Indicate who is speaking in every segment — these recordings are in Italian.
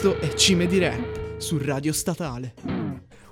Speaker 1: Questo è Cime di Rap su Radio Statale.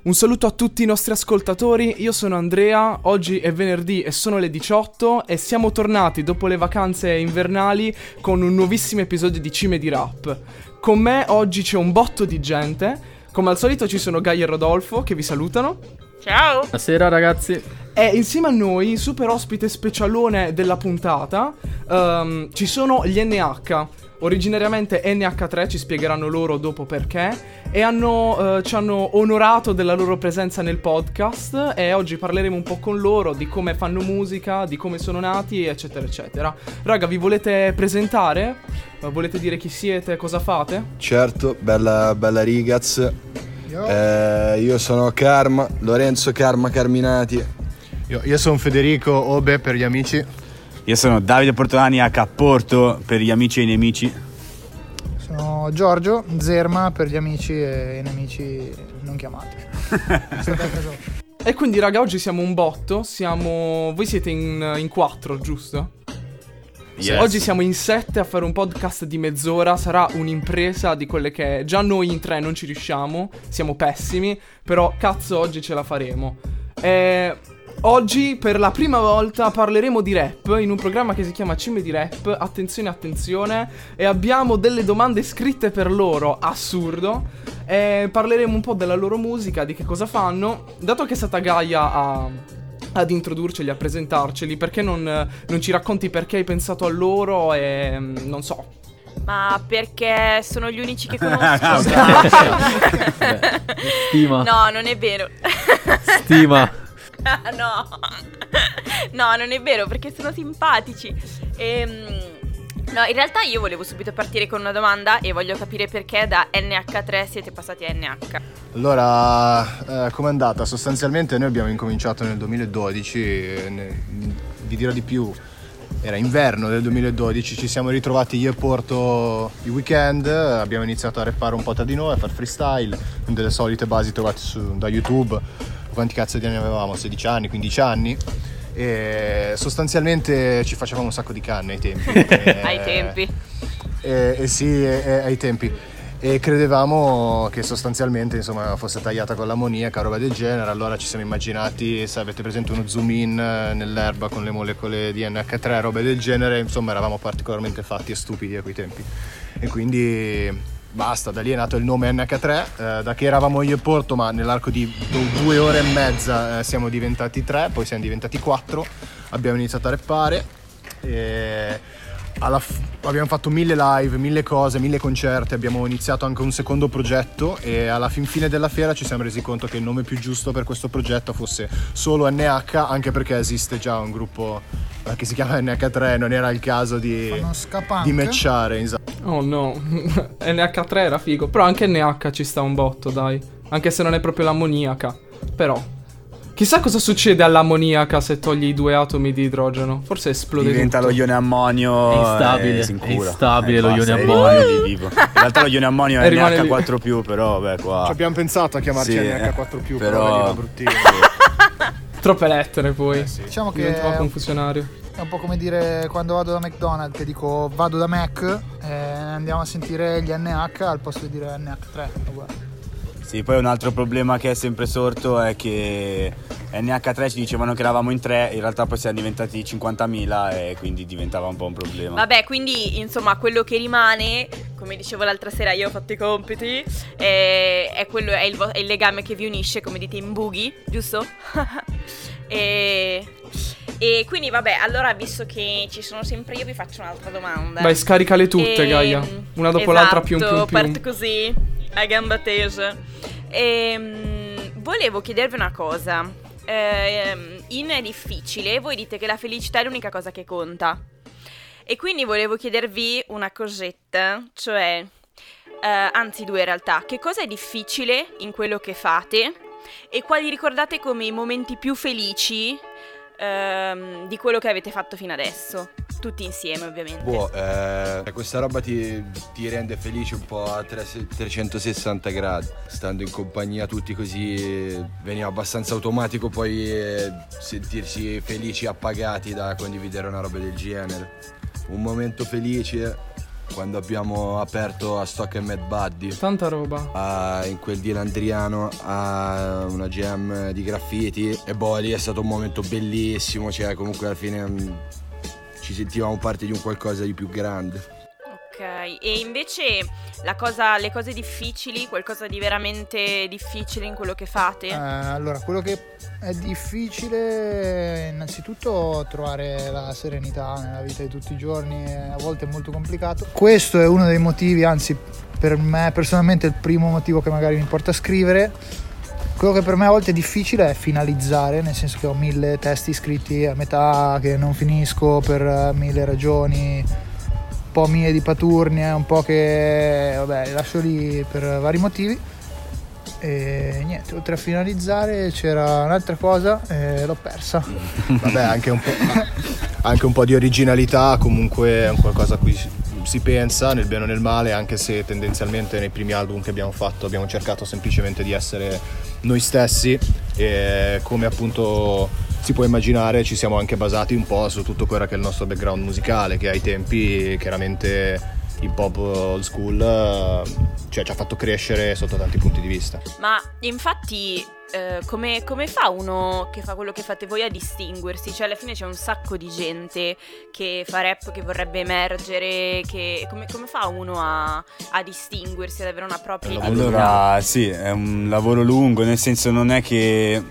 Speaker 1: Un saluto a tutti i nostri ascoltatori, io sono Andrea, oggi è venerdì e sono le 18 e siamo tornati dopo le vacanze invernali con un nuovissimo episodio di Cime di Rap. Con me oggi c'è un botto di gente, come al solito ci sono Gaia e Rodolfo che vi salutano.
Speaker 2: Ciao!
Speaker 3: Buonasera ragazzi.
Speaker 1: E insieme a noi, super ospite specialone della puntata, um, ci sono gli NH. Originariamente NH3 ci spiegheranno loro dopo perché e hanno, uh, ci hanno onorato della loro presenza nel podcast e oggi parleremo un po' con loro di come fanno musica, di come sono nati eccetera eccetera. Raga vi volete presentare? Uh, volete dire chi siete, cosa fate?
Speaker 4: Certo, bella, bella rigaz. Eh, io sono Karma, Lorenzo Karma Carminati.
Speaker 5: Io, io sono Federico Obe per gli amici.
Speaker 6: Io sono Davide Portolani H. Porto per gli amici e i nemici.
Speaker 7: Sono Giorgio Zerma per gli amici e i nemici non chiamati.
Speaker 1: e quindi raga oggi siamo un botto, siamo... Voi siete in, in quattro, giusto? Yes. Oggi siamo in sette a fare un podcast di mezz'ora. Sarà un'impresa di quelle che già noi in tre non ci riusciamo. Siamo pessimi. Però cazzo, oggi ce la faremo. E Oggi per la prima volta parleremo di rap in un programma che si chiama Cime di Rap. Attenzione, attenzione. E abbiamo delle domande scritte per loro, assurdo. E parleremo un po' della loro musica, di che cosa fanno. Dato che è stata Gaia a, ad introdurceli, a presentarceli, perché non, non ci racconti perché hai pensato a loro e non so,
Speaker 2: ma perché sono gli unici che conosco.
Speaker 3: Stima.
Speaker 2: No, non è vero.
Speaker 3: Stima.
Speaker 2: no, no, non è vero perché sono simpatici. Ehm. No, in realtà io volevo subito partire con una domanda e voglio capire perché da NH3 siete passati a NH.
Speaker 5: Allora, eh, com'è andata? Sostanzialmente noi abbiamo incominciato nel 2012, ne, vi dirò di più, era inverno del 2012, ci siamo ritrovati io e Porto il weekend, abbiamo iniziato a rappare un po' tra di noi, a fare freestyle, con delle solite basi trovate su, da YouTube quanti cazzo di anni avevamo? 16 anni, 15 anni. E sostanzialmente ci facevamo un sacco di canne ai tempi.
Speaker 2: ai tempi.
Speaker 5: E, e sì, e, ai tempi. E credevamo che sostanzialmente insomma, fosse tagliata con l'ammoniaca, roba del genere. Allora ci siamo immaginati, se avete presente uno zoom in nell'erba con le molecole di NH3, robe del genere, insomma eravamo particolarmente fatti e stupidi a quei tempi. E quindi basta, da lì è nato il nome NH3, eh, da che eravamo io e Porto, ma nell'arco di due ore e mezza eh, siamo diventati tre, poi siamo diventati quattro, abbiamo iniziato a reppare. E f- abbiamo fatto mille live, mille cose, mille concerti, abbiamo iniziato anche un secondo progetto e alla fin fine della fiera ci siamo resi conto che il nome più giusto per questo progetto fosse solo NH, anche perché esiste già un gruppo eh, che si chiama NH3, non era il caso di, di matchare. Esatto.
Speaker 1: Oh no, NH3 era figo, però anche NH ci sta un botto, dai, anche se non è proprio l'ammoniaca, però... Chissà cosa succede all'ammoniaca se togli i due atomi di idrogeno. Forse esplode
Speaker 6: Diventa
Speaker 1: tutto.
Speaker 6: lo ione ammonio.
Speaker 3: È instabile. È instabile eh, lo ione ammonio.
Speaker 6: In realtà lo ione ammonio è NH4, però vabbè qua.
Speaker 5: Ci abbiamo pensato a chiamarci sì, NH4,
Speaker 6: però, però bruttino.
Speaker 1: Troppe lettere poi.
Speaker 7: Eh, sì. Diciamo che
Speaker 1: diventa confusionario.
Speaker 7: È un po' come dire quando vado da McDonald's che dico vado da Mac e andiamo a sentire gli NH al posto di dire NH3. Uguale.
Speaker 6: Sì, poi un altro problema che è sempre sorto è che NH3 ci dicevano che eravamo in tre, in realtà poi siamo diventati 50.000 e quindi diventava un po' un problema.
Speaker 2: Vabbè, quindi insomma quello che rimane, come dicevo l'altra sera, io ho fatto i compiti, è, è, quello, è, il, è il legame che vi unisce, come dite in boogie, giusto? e... E quindi vabbè, allora visto che ci sono sempre io vi faccio un'altra domanda.
Speaker 1: Vai, scaricale tutte, e... Gaia. Una dopo
Speaker 2: esatto,
Speaker 1: l'altra più più più.
Speaker 2: Parto così, a gamba tesa. Ehm, volevo chiedervi una cosa. Eh, in è difficile, voi dite che la felicità è l'unica cosa che conta. E quindi volevo chiedervi una cosetta, cioè, eh, anzi due in realtà, che cosa è difficile in quello che fate e quali ricordate come i momenti più felici ehm, di quello che avete fatto fino adesso. Tutti insieme, ovviamente.
Speaker 4: Boh, eh, questa roba ti, ti, rende felice un po' a 360 gradi. Stando in compagnia tutti così veniva abbastanza automatico poi eh, sentirsi felici, appagati da condividere una roba del genere. Un momento felice quando abbiamo aperto a Stock e Mad Buddy.
Speaker 1: Tanta roba.
Speaker 4: A, in quel di Landriano a una jam di graffiti. E boh, lì è stato un momento bellissimo. Cioè, comunque alla fine mh, mm, ci sentivamo parte di un qualcosa di più grande.
Speaker 2: E invece cosa, le cose difficili, qualcosa di veramente difficile in quello che fate? Eh,
Speaker 7: allora, quello che è difficile innanzitutto trovare la serenità nella vita di tutti i giorni, a volte è molto complicato. Questo è uno dei motivi, anzi per me personalmente è il primo motivo che magari mi porta a scrivere. Quello che per me a volte è difficile è finalizzare, nel senso che ho mille testi scritti a metà che non finisco per mille ragioni po' mie di paturnie, un po' che vabbè, lascio lì per vari motivi. E niente, oltre a finalizzare c'era un'altra cosa e l'ho persa.
Speaker 5: Vabbè, anche un po', anche un po di originalità, comunque è qualcosa a cui si pensa nel bene o nel male, anche se tendenzialmente nei primi album che abbiamo fatto abbiamo cercato semplicemente di essere noi stessi e come appunto si può immaginare ci siamo anche basati un po' su tutto quello che è il nostro background musicale che ai tempi chiaramente il pop old school cioè, ci ha fatto crescere sotto tanti punti di vista.
Speaker 2: Ma infatti eh, come, come, fa uno che fa quello che fate voi a distinguersi? Cioè alla fine c'è un sacco di gente che fa rap, che vorrebbe emergere, che, come, come, fa uno a, a, distinguersi, ad avere una propria identità?
Speaker 6: Allora sì, è un lavoro lungo, nel senso non è che eh,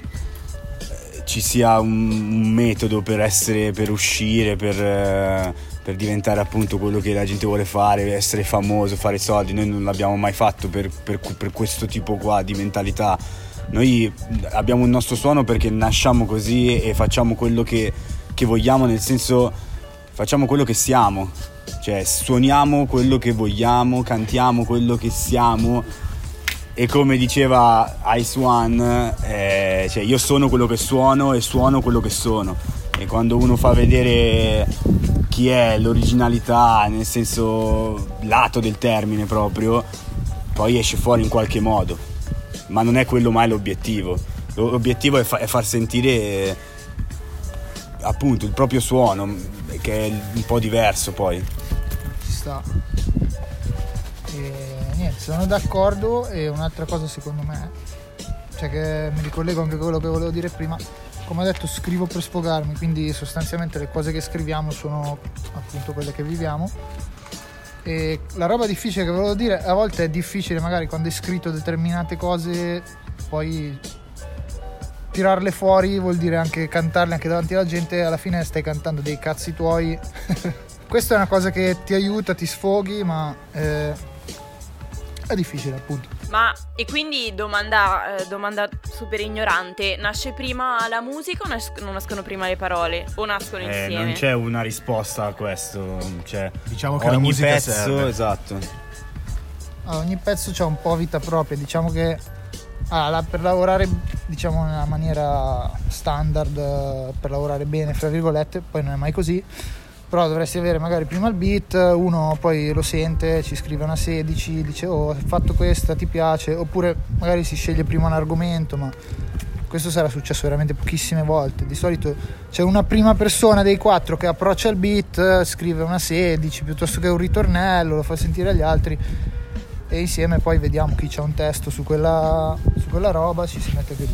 Speaker 6: ci sia un, un metodo per essere, per uscire, per... Eh, per diventare appunto quello che la gente vuole fare, essere famoso, fare soldi. Noi non l'abbiamo mai fatto per, per, questo tipo di mentalità. Noi abbiamo il nostro suono perché nasciamo così e facciamo quello che, che vogliamo, nel senso facciamo quello che siamo. Cioè suoniamo quello che vogliamo, cantiamo quello che siamo e come diceva Ice One, eh, cioè io sono quello che suono e suono quello che sono. E quando uno fa vedere chi è, l'originalità, nel senso lato del termine proprio, poi esce fuori in qualche modo. Ma non è quello mai l'obiettivo. L'obiettivo è, fa- è far sentire appunto il proprio suono, che è un po' diverso poi.
Speaker 7: Ci sta. E niente, sono d'accordo e un'altra cosa secondo me, cioè che mi ricollego anche a quello che volevo dire prima, come ho detto scrivo per sfogarmi, quindi sostanzialmente le cose che scriviamo sono appunto quelle che viviamo. E la roba difficile che volevo dire, a volte è difficile magari quando hai scritto determinate cose, poi tirarle fuori vuol dire anche cantarle anche davanti alla gente, alla fine stai cantando dei cazzi tuoi. Questa è una cosa che ti aiuta, ti sfoghi, ma eh, è difficile appunto.
Speaker 2: Ma e quindi domanda, eh, domanda, super ignorante, nasce prima la musica o nas- non nascono prima le parole? O nascono eh, insieme?
Speaker 6: Non c'è una risposta a questo. Cioè,
Speaker 5: diciamo che ogni la musica
Speaker 6: pezzo,
Speaker 5: serve.
Speaker 6: esatto.
Speaker 7: Allora, ogni pezzo ha un po' vita propria, diciamo che ah, per lavorare diciamo in una maniera standard, per lavorare bene, fra virgolette, poi non è mai così però dovresti avere magari prima il beat, uno poi lo sente, ci scrive una 16, dice oh ho fatto questa, ti piace, oppure magari si sceglie prima un argomento, ma questo sarà successo veramente pochissime volte. Di solito c'è una prima persona dei quattro che approccia il beat, scrive una 16 piuttosto che un ritornello, lo fa sentire agli altri e insieme poi vediamo chi c'ha un testo su quella, su quella roba, ci si mette lì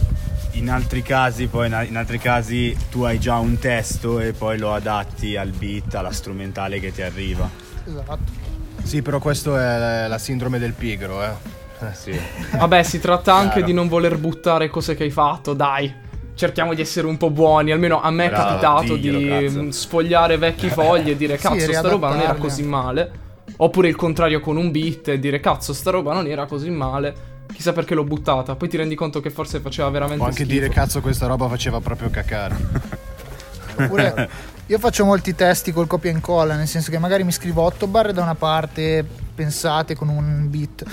Speaker 6: in altri casi poi in altri casi tu hai già un testo e poi lo adatti al beat, alla strumentale che ti arriva.
Speaker 7: Esatto.
Speaker 5: Sì, però questo è la sindrome del pigro, eh.
Speaker 6: eh sì.
Speaker 1: Vabbè, si tratta anche Chiaro. di non voler buttare cose che hai fatto, dai. Cerchiamo di essere un po' buoni, almeno a me Bravo, è capitato diglielo, di cazzo. sfogliare vecchi fogli e dire cazzo sì, sta roba non era così male. Oppure il contrario con un beat e dire cazzo sta roba non era così male. Chissà perché l'ho buttata. Poi ti rendi conto che forse faceva veramente
Speaker 5: O anche
Speaker 1: schifo.
Speaker 5: dire cazzo questa roba faceva proprio cacare.
Speaker 7: Oppure io faccio molti testi col copia e incolla, nel senso che magari mi scrivo 8 barre da una parte, pensate con un beat.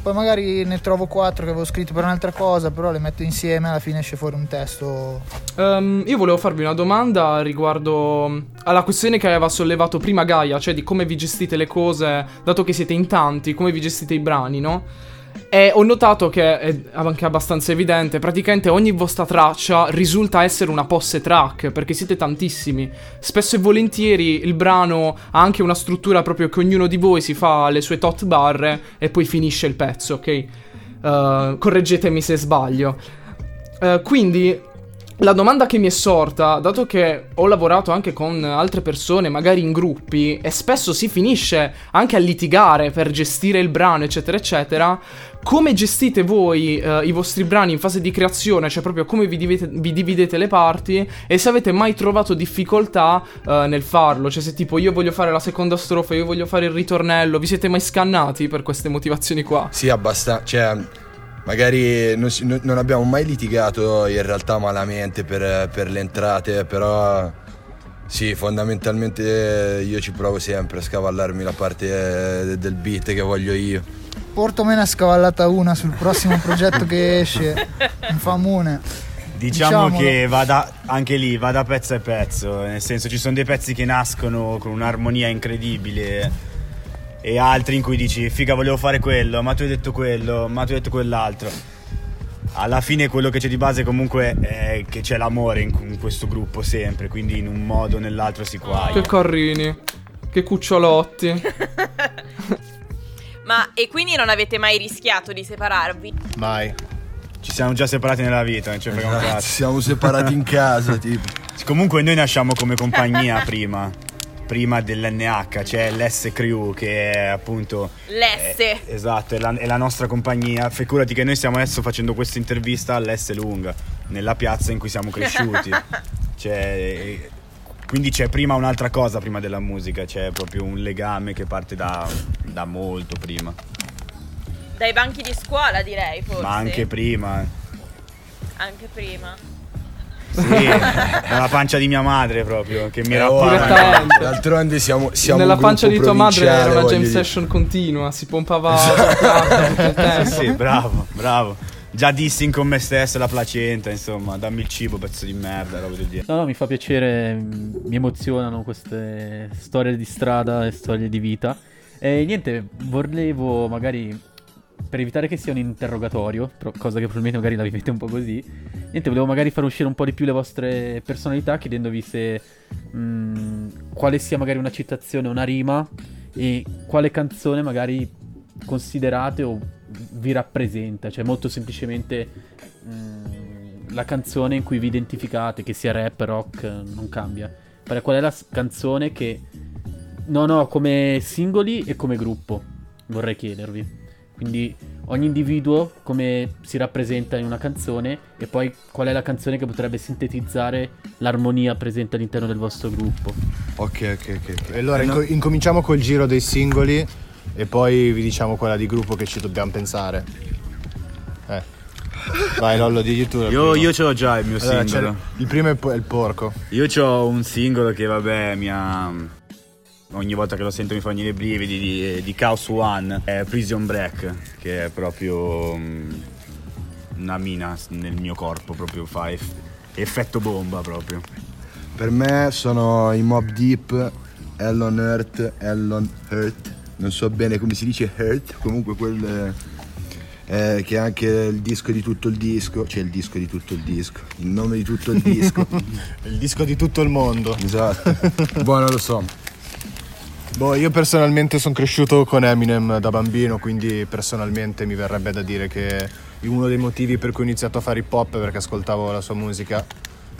Speaker 7: Poi magari ne trovo 4 che avevo scritto per un'altra cosa, però le metto insieme e alla fine esce fuori un testo.
Speaker 1: Um, io volevo farvi una domanda riguardo alla questione che aveva sollevato prima Gaia, cioè di come vi gestite le cose, dato che siete in tanti, come vi gestite i brani, no? E ho notato che è anche abbastanza evidente, praticamente ogni vostra traccia risulta essere una posse track, perché siete tantissimi. Spesso e volentieri il brano ha anche una struttura proprio che ognuno di voi si fa le sue tot barre e poi finisce il pezzo, ok? Uh, correggetemi se sbaglio. Uh, quindi la domanda che mi è sorta, dato che ho lavorato anche con altre persone, magari in gruppi, e spesso si finisce anche a litigare per gestire il brano, eccetera, eccetera, come gestite voi eh, i vostri brani in fase di creazione, cioè proprio come vi dividete, vi dividete le parti, e se avete mai trovato difficoltà eh, nel farlo, cioè se tipo io voglio fare la seconda strofa, io voglio fare il ritornello, vi siete mai scannati per queste motivazioni qua?
Speaker 4: Sì, abbastanza, cioè magari non, non, abbiamo mai litigato in realtà malamente per, per, le entrate, però sì, fondamentalmente io ci provo sempre a scavallarmi la parte del beat che voglio io.
Speaker 7: Porto me ne ha scavallata una sul prossimo progetto che esce, un famone.
Speaker 6: Diciamo Diciamolo. che vada anche lì, va da pezzo a pezzo, nel senso ci sono dei pezzi che nascono con un'armonia incredibile e altri in cui dici figa volevo fare quello, ma tu hai detto quello, ma tu hai detto quell'altro. Alla fine quello che c'è di base comunque è che c'è l'amore in, in questo gruppo sempre, quindi in un modo o nell'altro si qua.
Speaker 1: Che carrini, che cucciolotti.
Speaker 2: ma e quindi non avete mai rischiato di separarvi?
Speaker 5: Mai.
Speaker 6: Ci siamo già separati nella vita, non ci frega un
Speaker 4: esatto, cazzo. Ci siamo separati in casa, tipo.
Speaker 6: Comunque noi nasciamo come compagnia prima prima dell'NH, c'è l'S Crew che è appunto...
Speaker 2: L'S!
Speaker 6: È, esatto, è la, è la, nostra compagnia. Figurati che noi stiamo adesso facendo questa intervista all'S Lunga, nella piazza in cui siamo cresciuti. C'è, quindi c'è prima un'altra cosa prima della musica, c'è proprio un legame che parte da, da molto prima.
Speaker 2: Dai banchi di scuola direi forse.
Speaker 6: Ma anche prima.
Speaker 2: Anche prima.
Speaker 6: Sì, dalla pancia di mia madre proprio, che mi
Speaker 1: era
Speaker 6: oh,
Speaker 4: D'altronde siamo, siamo
Speaker 1: Nella pancia di tua madre era una jam session continua, si pompava esatto.
Speaker 6: Sì, sì, bravo, bravo. Già dissing con me stesso la placenta, insomma, dammi il cibo, pezzo di merda, roba del genere.
Speaker 3: No, no, mi fa piacere, mi emozionano queste storie di strada e storie di vita. E niente, volevo magari per evitare che sia un interrogatorio, cosa che probabilmente magari la vivete un po' così, niente, volevo magari far uscire un po' di più le vostre personalità chiedendovi se mh, mm, quale sia magari una citazione, una rima e quale canzone magari considerate o vi rappresenta, cioè molto semplicemente mh, mm, la canzone in cui vi identificate, che sia rap, rock, non cambia. Qual è la canzone che non ho come singoli e come gruppo? Vorrei chiedervi. Quindi ogni individuo come si rappresenta in una canzone e poi qual è la canzone che potrebbe sintetizzare l'armonia presente all'interno del vostro gruppo.
Speaker 4: Ok, ok, ok.
Speaker 5: Allora inco- incominciamo col giro dei singoli e poi vi diciamo quella di gruppo che ci dobbiamo pensare. Eh. Vai Lollo, digli tu.
Speaker 6: Io, io ce l'ho già il mio allora, singolo.
Speaker 5: Il primo è il porco.
Speaker 6: Io ho un singolo che vabbè mi ha ogni volta che lo sento mi fa venire i brividi di, di Chaos One è Prison Break che è proprio um, una mina nel mio corpo proprio fa eff- effetto bomba proprio
Speaker 4: per me sono i Mob Deep Ellon Hurt Ellon Hurt non so bene come si dice Hurt comunque quel eh, che è anche il disco di tutto il disco, cioè il disco di tutto il disco, il nome di tutto il disco.
Speaker 5: il disco di tutto il mondo.
Speaker 4: Esatto. Buono lo so.
Speaker 5: Boh, io personalmente sono cresciuto con Eminem da bambino, quindi personalmente mi verrebbe da dire che uno dei motivi per cui ho iniziato a fare hip hop è perché ascoltavo la sua musica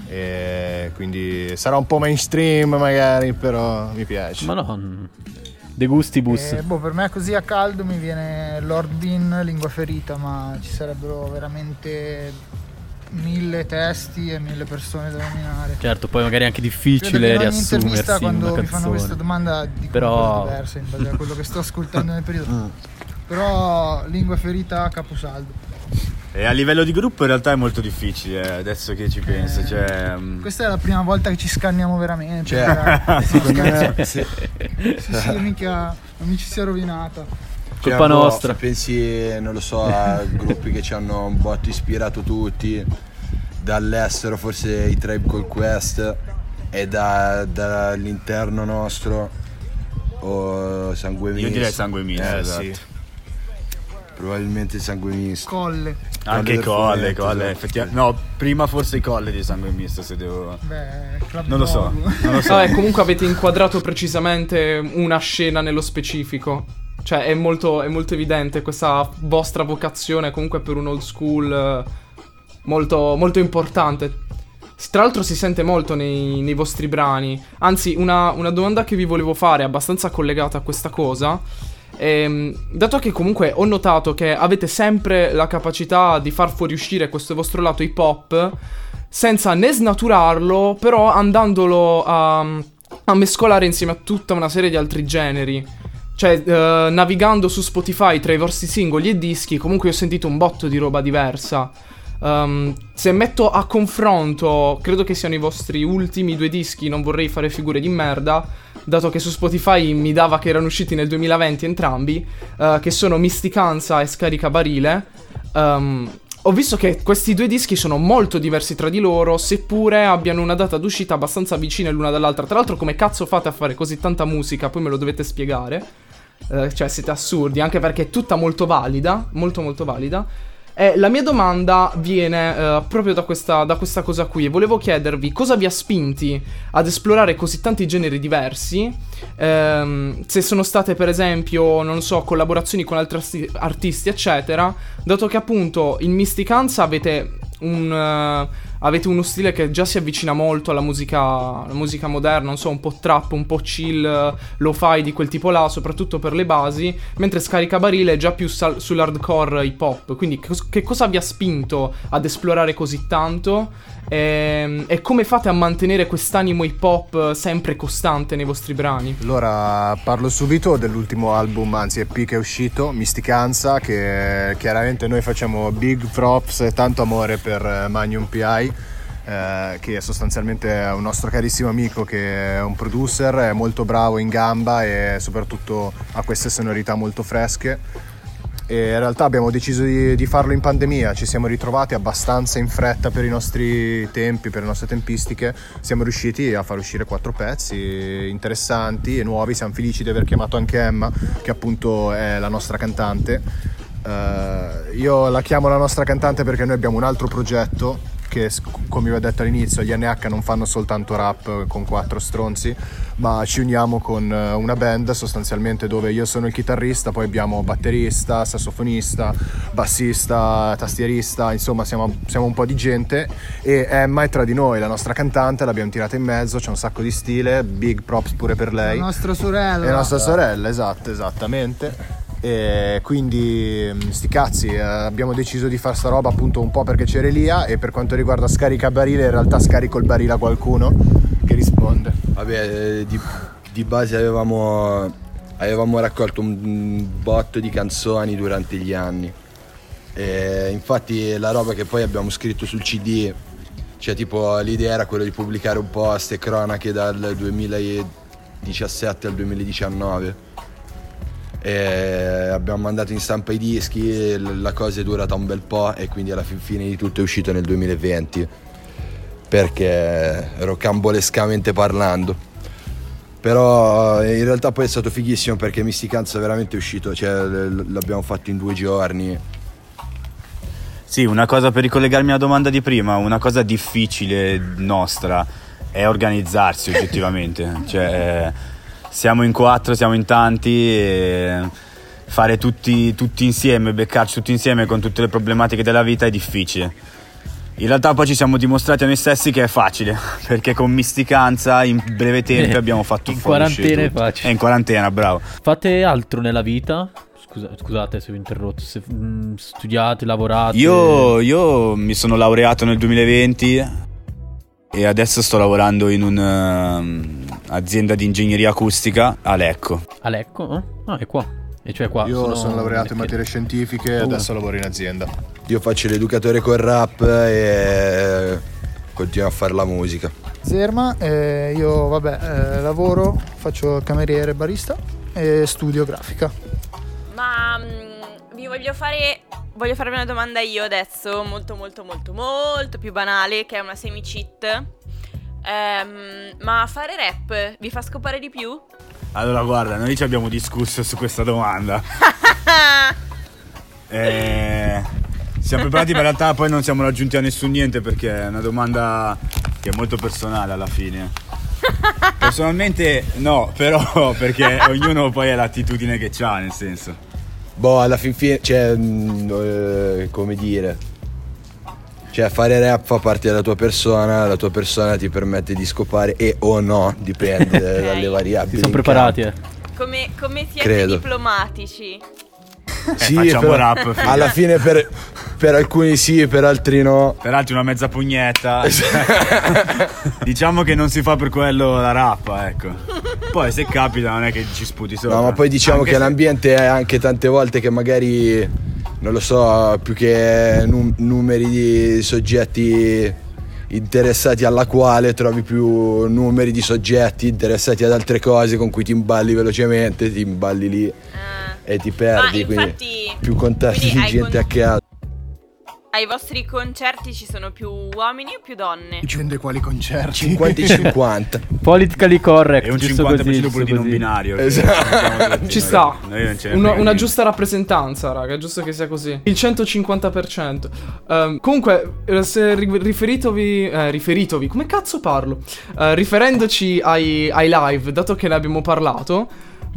Speaker 5: e quindi sarà un po' mainstream magari, però mi piace.
Speaker 3: Ma no, De gustibus.
Speaker 7: Eh, boh, per me così a caldo mi viene Lord Bean, Lingua Ferita, ma ci sarebbero veramente mille testi e mille persone da nominare.
Speaker 3: Certo, poi magari è anche difficile riassumersi in
Speaker 7: quando
Speaker 3: mi
Speaker 7: fanno questa domanda di
Speaker 3: Però...
Speaker 7: diverse in base a quello che sto ascoltando nel periodo. Mm. Però lingua ferita caposaldo.
Speaker 6: E a livello di gruppo in realtà è molto difficile, eh, adesso che ci penso. Eh, cioè,
Speaker 7: um... Questa è la prima volta che ci scanniamo veramente. Cioè, sì, me, sì. sì, sì, mica non mi ci sia rovinata.
Speaker 3: Colpa cioè, nostra.
Speaker 4: Se pensi, non lo so, a gruppi che ci hanno un botto ispirato tutti, dall'estero forse i Tribe Call Quest e da, dall'interno nostro o Sangue Misto.
Speaker 6: Io direi Sangue Misto, eh, esatto. Sì.
Speaker 4: Probabilmente sangue misto.
Speaker 7: Colle.
Speaker 6: Anche
Speaker 4: del
Speaker 6: colle,
Speaker 4: fumetto,
Speaker 6: colle,
Speaker 4: esatto.
Speaker 6: effettivamente. No, prima forse i colle di sangue misto se devo...
Speaker 7: Beh,
Speaker 6: Non lo so, non lo so.
Speaker 1: Vabbè, comunque avete inquadrato precisamente una scena nello specifico. Cioè, è molto, è molto evidente questa vostra vocazione comunque per un old school eh, molto, molto importante. Tra l'altro si sente molto nei, nei vostri brani. Anzi, una, una domanda che vi volevo fare, abbastanza collegata a questa cosa. Ehm, dato che comunque ho notato che avete sempre la capacità di far fuoriuscire questo vostro lato hip hop senza né snaturarlo, però andandolo a, a mescolare insieme a tutta una serie di altri generi. Cioè, eh, navigando su Spotify tra i vostri singoli e dischi, comunque ho sentito un botto di roba diversa. Ehm, se metto a confronto, credo che siano i vostri ultimi due dischi, non vorrei fare figure di merda, dato che su Spotify mi dava che erano usciti nel 2020 entrambi, eh, che sono Misticanza e Scaricabarile. Ehm, ho visto che questi due dischi sono molto diversi tra di loro, seppure abbiano una data d'uscita abbastanza vicina l'una dall'altra. Tra l'altro, come cazzo fate a fare così tanta musica? Poi me lo dovete spiegare. Eh, cioè, siete assurdi, anche perché è tutta molto valida, molto molto valida. E la mia domanda viene eh, proprio da questa, da questa cosa qui. E volevo chiedervi cosa vi ha spinti ad esplorare così tanti generi diversi. Ehm, se sono state, per esempio, non so, collaborazioni con altri arti- artisti, eccetera. Dato che appunto in Misticanza avete un, eh, avete uno stile che già si avvicina molto alla musica, alla musica moderna, non so, un po' trap, un po' chill, lo-fi di quel tipo là, soprattutto per le basi, mentre Scaricabarile è già più sal- sull'hardcore hip hop. Quindi che cosa vi ha spinto ad esplorare così tanto? Ehm, E, come fate a mantenere quest'animo hip hop sempre costante nei vostri brani?
Speaker 5: Allora, parlo subito dell'ultimo album, anzi EP che è uscito, Misticanza, che chiaramente noi facciamo big props e tanto amore per eh, Magnum PI, eh, che è sostanzialmente un nostro carissimo amico che è un producer, è molto bravo in gamba e soprattutto ha queste sonorità molto fresche. E in realtà abbiamo deciso di, di farlo in pandemia, ci siamo ritrovati abbastanza in fretta per i nostri tempi, per le nostre tempistiche, siamo riusciti a far uscire quattro pezzi interessanti e nuovi, siamo felici di aver chiamato anche Emma, che appunto è la nostra cantante. Eh, io la chiamo la nostra cantante perché noi abbiamo un altro progetto che come vi ho detto all'inizio gli NH non fanno soltanto rap con quattro stronzi ma ci uniamo con eh, una band sostanzialmente dove io sono il chitarrista poi abbiamo batterista, sassofonista, bassista, tastierista insomma siamo, siamo un po' di gente e Emma è tra di noi la nostra cantante l'abbiamo tirata in mezzo c'è un sacco di stile big props pure per
Speaker 7: La
Speaker 5: lei
Speaker 7: nostra sorella.
Speaker 5: è nostra sorella, esatto, esattamente. E quindi mh, sti cazzi, eh, abbiamo deciso di fare sta roba appunto un po' perché c'era Elia e per quanto riguarda scarica barile in realtà scarico il barile a qualcuno che risponde.
Speaker 4: Vabbè, eh, di, di base avevamo, avevamo raccolto un botto di canzoni durante gli anni. E infatti la roba che poi abbiamo scritto sul CD, cioè tipo l'idea era quella di pubblicare un po' ste cronache dal 2017 al 2019. Abbiamo mandato in stampa i dischi, la cosa è durata un bel po' e quindi alla fin fine di tutto è uscito nel 2020 perché rocambolescamente parlando. Però eh, in realtà poi è stato fighissimo perché Misticanza è veramente uscito, cioè l'abbiamo fatto in due giorni.
Speaker 6: Sì, una cosa per ricollegarmi alla domanda di prima, una cosa difficile nostra è organizzarsi oggettivamente. cioè, eh, siamo in quattro, siamo in tanti e fare tutti, tutti insieme, beccarci tutti insieme con tutte le problematiche della vita è difficile. In realtà poi ci siamo dimostrati a noi stessi che è facile, perché con misticanza in breve tempo abbiamo fatto
Speaker 3: In quarantena è facile.
Speaker 6: È in quarantena, bravo.
Speaker 3: Fate altro nella vita? Scusa- scusate se vi ho interrotto. Se, mm, studiate, lavorate.
Speaker 6: Io, io mi sono laureato nel 2020 e adesso sto lavorando in un'azienda di ingegneria acustica a Lecco.
Speaker 3: A Lecco? eh? Ah, è qua. E cioè qua.
Speaker 5: Io sono, laureato in materie scientifiche e
Speaker 3: Uh.
Speaker 5: adesso lavoro in azienda.
Speaker 4: Io faccio l'educatore col rap e continuo a fare la musica.
Speaker 7: Zerma, eh, io vabbè, eh, lavoro, faccio cameriere e barista e studio grafica.
Speaker 2: Ma mm, vi voglio fare. Voglio farvi una domanda io adesso, molto molto molto molto più banale, che è una semi-cheat. Ehm, ma fare rap vi fa scopare di più?
Speaker 6: Allora guarda, noi ci abbiamo discusso su questa domanda Eh, siamo preparati, ma in realtà poi non siamo raggiunti a nessun niente perché è una domanda che è molto personale alla fine. Personalmente no, però perché ognuno poi ha l'attitudine che ha, nel senso.
Speaker 4: Boh, alla fin fine, cioè, mm, eh, come dire. Cioè, fare rap fa parte della tua persona, la tua persona ti permette di scopare e o no, dipende dalle variabili.
Speaker 3: Si sono preparati, eh.
Speaker 2: Come, come siete
Speaker 4: Credo.
Speaker 2: diplomatici?
Speaker 4: Sì,
Speaker 6: facciamo
Speaker 4: però
Speaker 6: rap, figa.
Speaker 4: alla fine per, per alcuni sì, per altri no.
Speaker 6: Per altri una mezza pugnetta. diciamo che non si fa per quello la rappa, ecco. Poi se capita non è che ci sputi sopra.
Speaker 4: No, ma poi diciamo
Speaker 6: Anche
Speaker 4: che
Speaker 6: se-
Speaker 4: l'ambiente è anche tante volte che magari, non lo so, più che num- numeri di soggetti interessati alla quale trovi più numeri di soggetti interessati ad altre cose con cui ti imballi velocemente, ti imballi lì
Speaker 2: Ah.
Speaker 4: e ti perdi, quindi
Speaker 2: infatti,
Speaker 4: più contatti di gente
Speaker 2: con-
Speaker 4: a caso.
Speaker 2: Ai vostri concerti ci sono più uomini o più donne?
Speaker 5: Dipende quali concerti.
Speaker 4: 50 e 50.
Speaker 3: Politically correct.
Speaker 6: E un
Speaker 3: giusto
Speaker 6: 50%
Speaker 3: così,
Speaker 6: pure
Speaker 3: giusto
Speaker 6: di non
Speaker 3: così.
Speaker 6: binario. che
Speaker 4: Esatto.
Speaker 6: tutti.
Speaker 1: Ci sta.
Speaker 6: Noi non ce ne
Speaker 1: Una,
Speaker 6: frega
Speaker 1: una
Speaker 6: niente.
Speaker 1: giusta rappresentanza, raga, è giusto che sia così. Il 150%. Ehm, comunque, eh, se ri- riferitovi, eh, riferitovi, come cazzo parlo? Eh, riferendoci ai, ai live, dato che ne abbiamo parlato,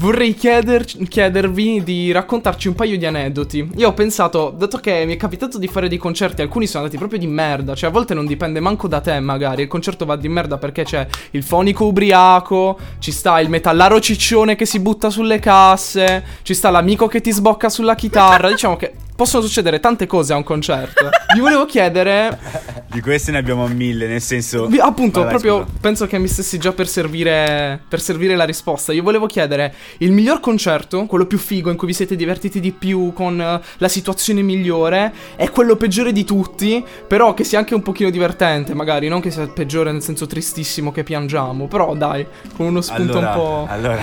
Speaker 1: vorrei chieder- chiedervi di raccontarci un paio di aneddoti. Io ho pensato, dato che mi è capitato di fare dei concerti, alcuni sono andati proprio di merda, cioè a volte non dipende manco da te magari, il concerto va di merda perché c'è il fonico ubriaco, ci sta il metallaro ciccione che si butta sulle casse, ci sta l'amico che ti sbocca sulla chitarra, diciamo che possono succedere tante cose a un concerto. Vi volevo chiedere
Speaker 6: Di queste ne abbiamo mille, nel senso.
Speaker 1: vi- appunto,
Speaker 6: vai,
Speaker 1: proprio
Speaker 6: scusa.
Speaker 1: penso che mi stessi già per servire, per servire la risposta. Io volevo chiedere il miglior concerto, quello più figo, in cui vi siete divertiti di più, con eh, la situazione migliore, e quello peggiore di tutti, però che sia anche un pochino divertente, magari, non che sia il peggiore nel senso tristissimo che piangiamo, però dai, con uno spunto
Speaker 6: allora,
Speaker 1: un po'...
Speaker 6: Allora.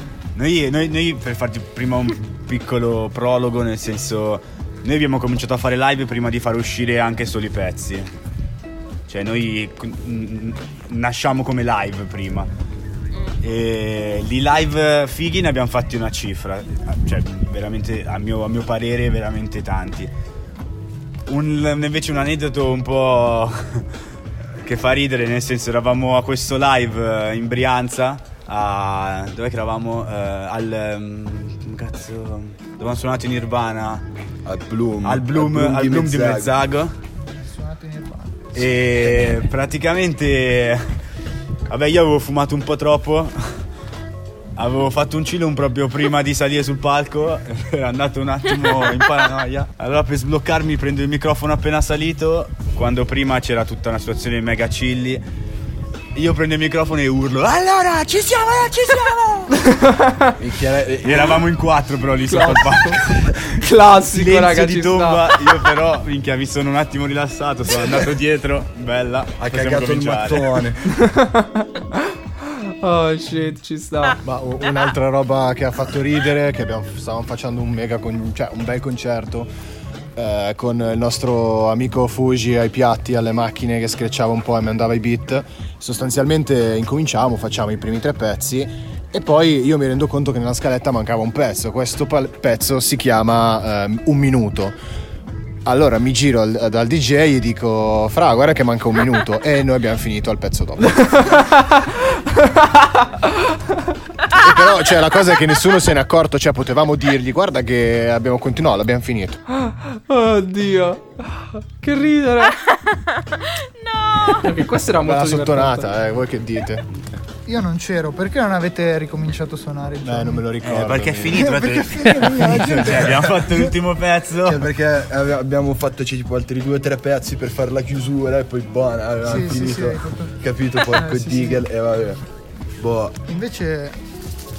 Speaker 6: noi, noi- noi, per farti prima un piccolo prologo, nel senso. Noi abbiamo cominciato a fare live prima di far uscire anche solo i pezzi. Cioè, noi nasciamo come live prima. E di live fighi ne abbiamo fatti una cifra. Cioè, veramente, a mio, a mio parere, veramente tanti. Un- invece un aneddoto un po' che fa ridere, nel senso eravamo a questo live in Brianza, a, dove eravamo? Eh, al... come cazzo... dove hanno suonato in Nirvana?
Speaker 4: Al Bloom.
Speaker 6: Al Bloom, al Bloom di Mezzago.
Speaker 7: Suonato in Nirvana.
Speaker 6: E praticamente... Vabbè, io avevo fumato un po' troppo. Avevo fatto un chillum proprio prima di salire sul palco. È andato un attimo in paranoia. Allora, per sbloccarmi, prendo il microfono appena salito. Quando prima c'era tutta una situazione mega chilli. Io prendo il microfono e urlo: Allora, ci siamo, eh, ci siamo!
Speaker 4: eh,
Speaker 6: Eravamo in quattro, però lì sotto il palco.
Speaker 1: Classico,
Speaker 6: Silenzio
Speaker 1: raga,
Speaker 6: di
Speaker 1: ci
Speaker 6: tomba.
Speaker 1: sta.
Speaker 6: Io, però, minchia, mi sono un attimo rilassato. Sono andato dietro. Bella.
Speaker 4: Ha cagato il mattone.
Speaker 1: Oh shit, ci sta.
Speaker 5: Ma u- un'altra roba che ha fatto ridere, che abbiamo, stavamo facendo un mega con- cioè un bel concerto eh, con il nostro amico Fuji ai piatti, alle macchine che screcciava un po' e mandava i beat. Sostanzialmente incominciamo, facciamo i primi tre pezzi e poi io mi rendo conto che nella scaletta mancava un pezzo. Questo pezzo si chiama ehm, Un minuto. Allora mi giro al- dal DJ e dico Fra guarda che manca un minuto e noi abbiamo finito al pezzo dopo E però cioè, la cosa è che nessuno se n'è accorto, cioè potevamo dirgli guarda che abbiamo continuato, l'abbiamo finito.
Speaker 1: Oddio. Che ridere.
Speaker 2: No!
Speaker 1: Ok, questo era molto divertente.
Speaker 5: sottonata, eh, voi che dite?
Speaker 7: Io non c'ero, perché non avete ricominciato a suonare? il
Speaker 5: Eh,
Speaker 7: giorno?
Speaker 5: non me lo ricordo.
Speaker 6: Eh, perché è finito?
Speaker 7: Perché è finito,
Speaker 6: Cioè, abbiamo fatto l'ultimo pezzo.
Speaker 4: Cioè, perché abbiamo fatto cioè, tipo altri due o tre pezzi per fare la chiusura e poi buona, avevamo
Speaker 7: Sì, sì,
Speaker 4: finito.
Speaker 7: sì, fatto-
Speaker 4: Capito poi
Speaker 7: Eh,
Speaker 4: con
Speaker 7: sì,
Speaker 4: Diggle e vabbè. Boh.
Speaker 7: Invece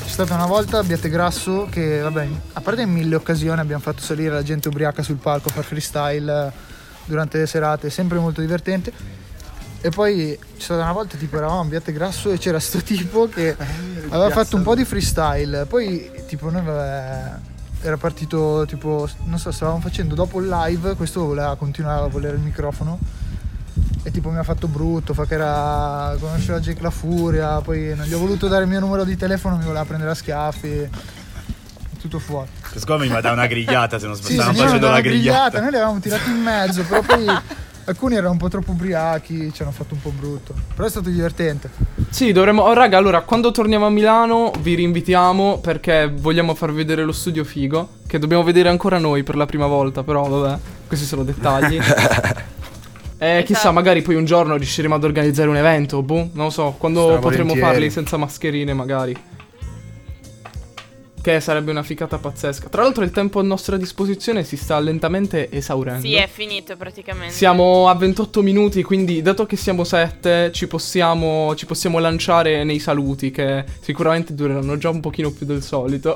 Speaker 7: c'è stata una volta a Biate Grasso che, vabbè, a parte in mille occasioni abbiamo fatto salire la gente ubriaca sul palco a fare freestyle eh, durante le serate, sempre molto divertente. E poi c'è stata una volta tipo eravamo a Biate Grasso e c'era sto tipo che aveva fatto un po' di freestyle, poi tipo noi vabbè, era partito tipo, non so, stavamo facendo dopo il live, questo voleva continuare a volere il microfono e tipo mi ha fatto brutto, fa che era conosceva Jake La Furia, poi non gli ho voluto dare il mio numero di telefono, mi voleva prendere a schiaffi. tutto fuori.
Speaker 6: Secondo me mi dà una grigliata se non
Speaker 7: Sì,
Speaker 6: stavamo facendo la grigliata.
Speaker 7: Noi li avevamo tirati in mezzo, però poi alcuni erano un po' troppo ubriachi, ci hanno fatto un po' brutto. Però è stato divertente.
Speaker 1: Sì, dovremmo. Oh, raga, allora, quando torniamo a Milano vi rinvitiamo perché vogliamo farvi vedere lo studio figo. Che dobbiamo vedere ancora noi per la prima volta, però vabbè, questi sono dettagli. Eh, chissà,
Speaker 2: Esatto.
Speaker 1: magari poi un giorno riusciremo ad organizzare un evento, boh, non lo so, quando
Speaker 5: Stra
Speaker 1: potremo
Speaker 5: volentieri.
Speaker 1: farli senza mascherine magari. Che sarebbe una ficata pazzesca. Tra l'altro il tempo a nostra disposizione si sta lentamente esaurendo.
Speaker 2: Sì, è finito praticamente.
Speaker 1: Siamo a 28 minuti, quindi dato che siamo 7 ci possiamo, ci possiamo lanciare nei saluti che sicuramente dureranno già un pochino più del solito.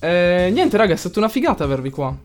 Speaker 1: Eh, niente raga, è stata una figata avervi qua.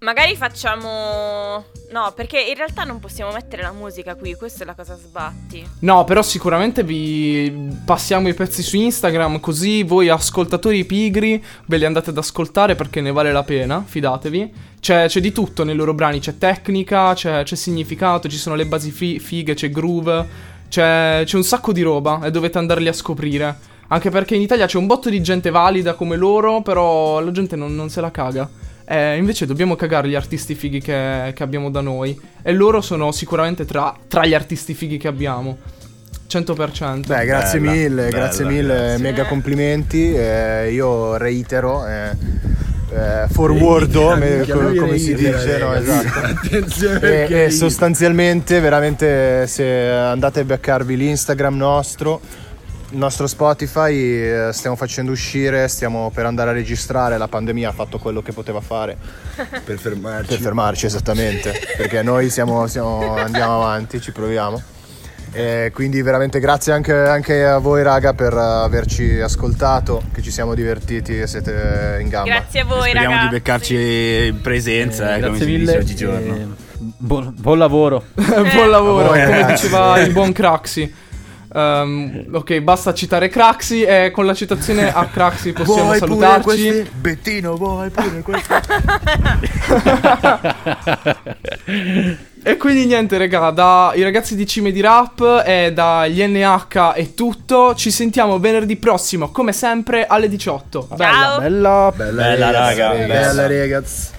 Speaker 2: Magari facciamo. No, perché in realtà non possiamo mettere la musica qui, questa è la cosa sbatti.
Speaker 1: No, però sicuramente vi passiamo i pezzi su Instagram così voi ascoltatori pigri ve li andate ad ascoltare perché ne vale la pena, fidatevi. C'è, c'è di tutto nei loro brani, c'è tecnica, c'è, c'è significato, ci sono le basi fi- fighe, c'è groove, c'è, c'è un sacco di roba e dovete andarli a scoprire. Anche perché in Italia c'è un botto di gente valida come loro, però la gente non, non se la caga. Eh, invece dobbiamo cagare gli artisti fighi che, che abbiamo da noi. E loro sono sicuramente tra, tra gli artisti fighi che abbiamo. 100%.
Speaker 5: Beh, grazie
Speaker 6: Bella,
Speaker 5: mille,
Speaker 6: bella,
Speaker 5: grazie mille,
Speaker 6: grazie.
Speaker 5: mega complimenti. eh, io reitero, eh, eh, forwardo, me- come, come si dice, no, esatto.
Speaker 4: Attenzione
Speaker 5: E, e sostanzialmente, veramente, se andate a beccarvi l'Instagram nostro, il nostro Spotify, eh, stiamo facendo uscire, stiamo per andare a registrare. La pandemia ha fatto quello che poteva fare
Speaker 4: per fermarci.
Speaker 5: per fermarci, esattamente. perché noi siamo, siamo- andiamo avanti, ci proviamo. E quindi veramente grazie anche, anche a voi raga per averci ascoltato, che ci siamo divertiti e siete in gamba.
Speaker 2: Grazie a voi,
Speaker 6: Speriamo
Speaker 2: ragazzi.
Speaker 6: di beccarci in presenza, eh, come si
Speaker 3: mille.
Speaker 6: dice oggigiorno.
Speaker 3: e buon, buon lavoro.
Speaker 1: buon lavoro,
Speaker 5: voi,
Speaker 1: come
Speaker 5: ragazzi.
Speaker 1: diceva il buon Craxi. Ehm, ok, basta citare Craxi e con la citazione a Craxi possiamo salutarci.
Speaker 5: Bettino, vuoi pure questo?
Speaker 1: E quindi niente, raga, dai ragazzi di Cime di Rap e dagli NH è tutto. Ci sentiamo venerdì prossimo, come sempre, alle 18. Bella.
Speaker 2: Ciao.
Speaker 5: Bella,
Speaker 4: Bella,
Speaker 6: Bella, raga,
Speaker 4: Bella,
Speaker 6: bella.
Speaker 4: ragazzi.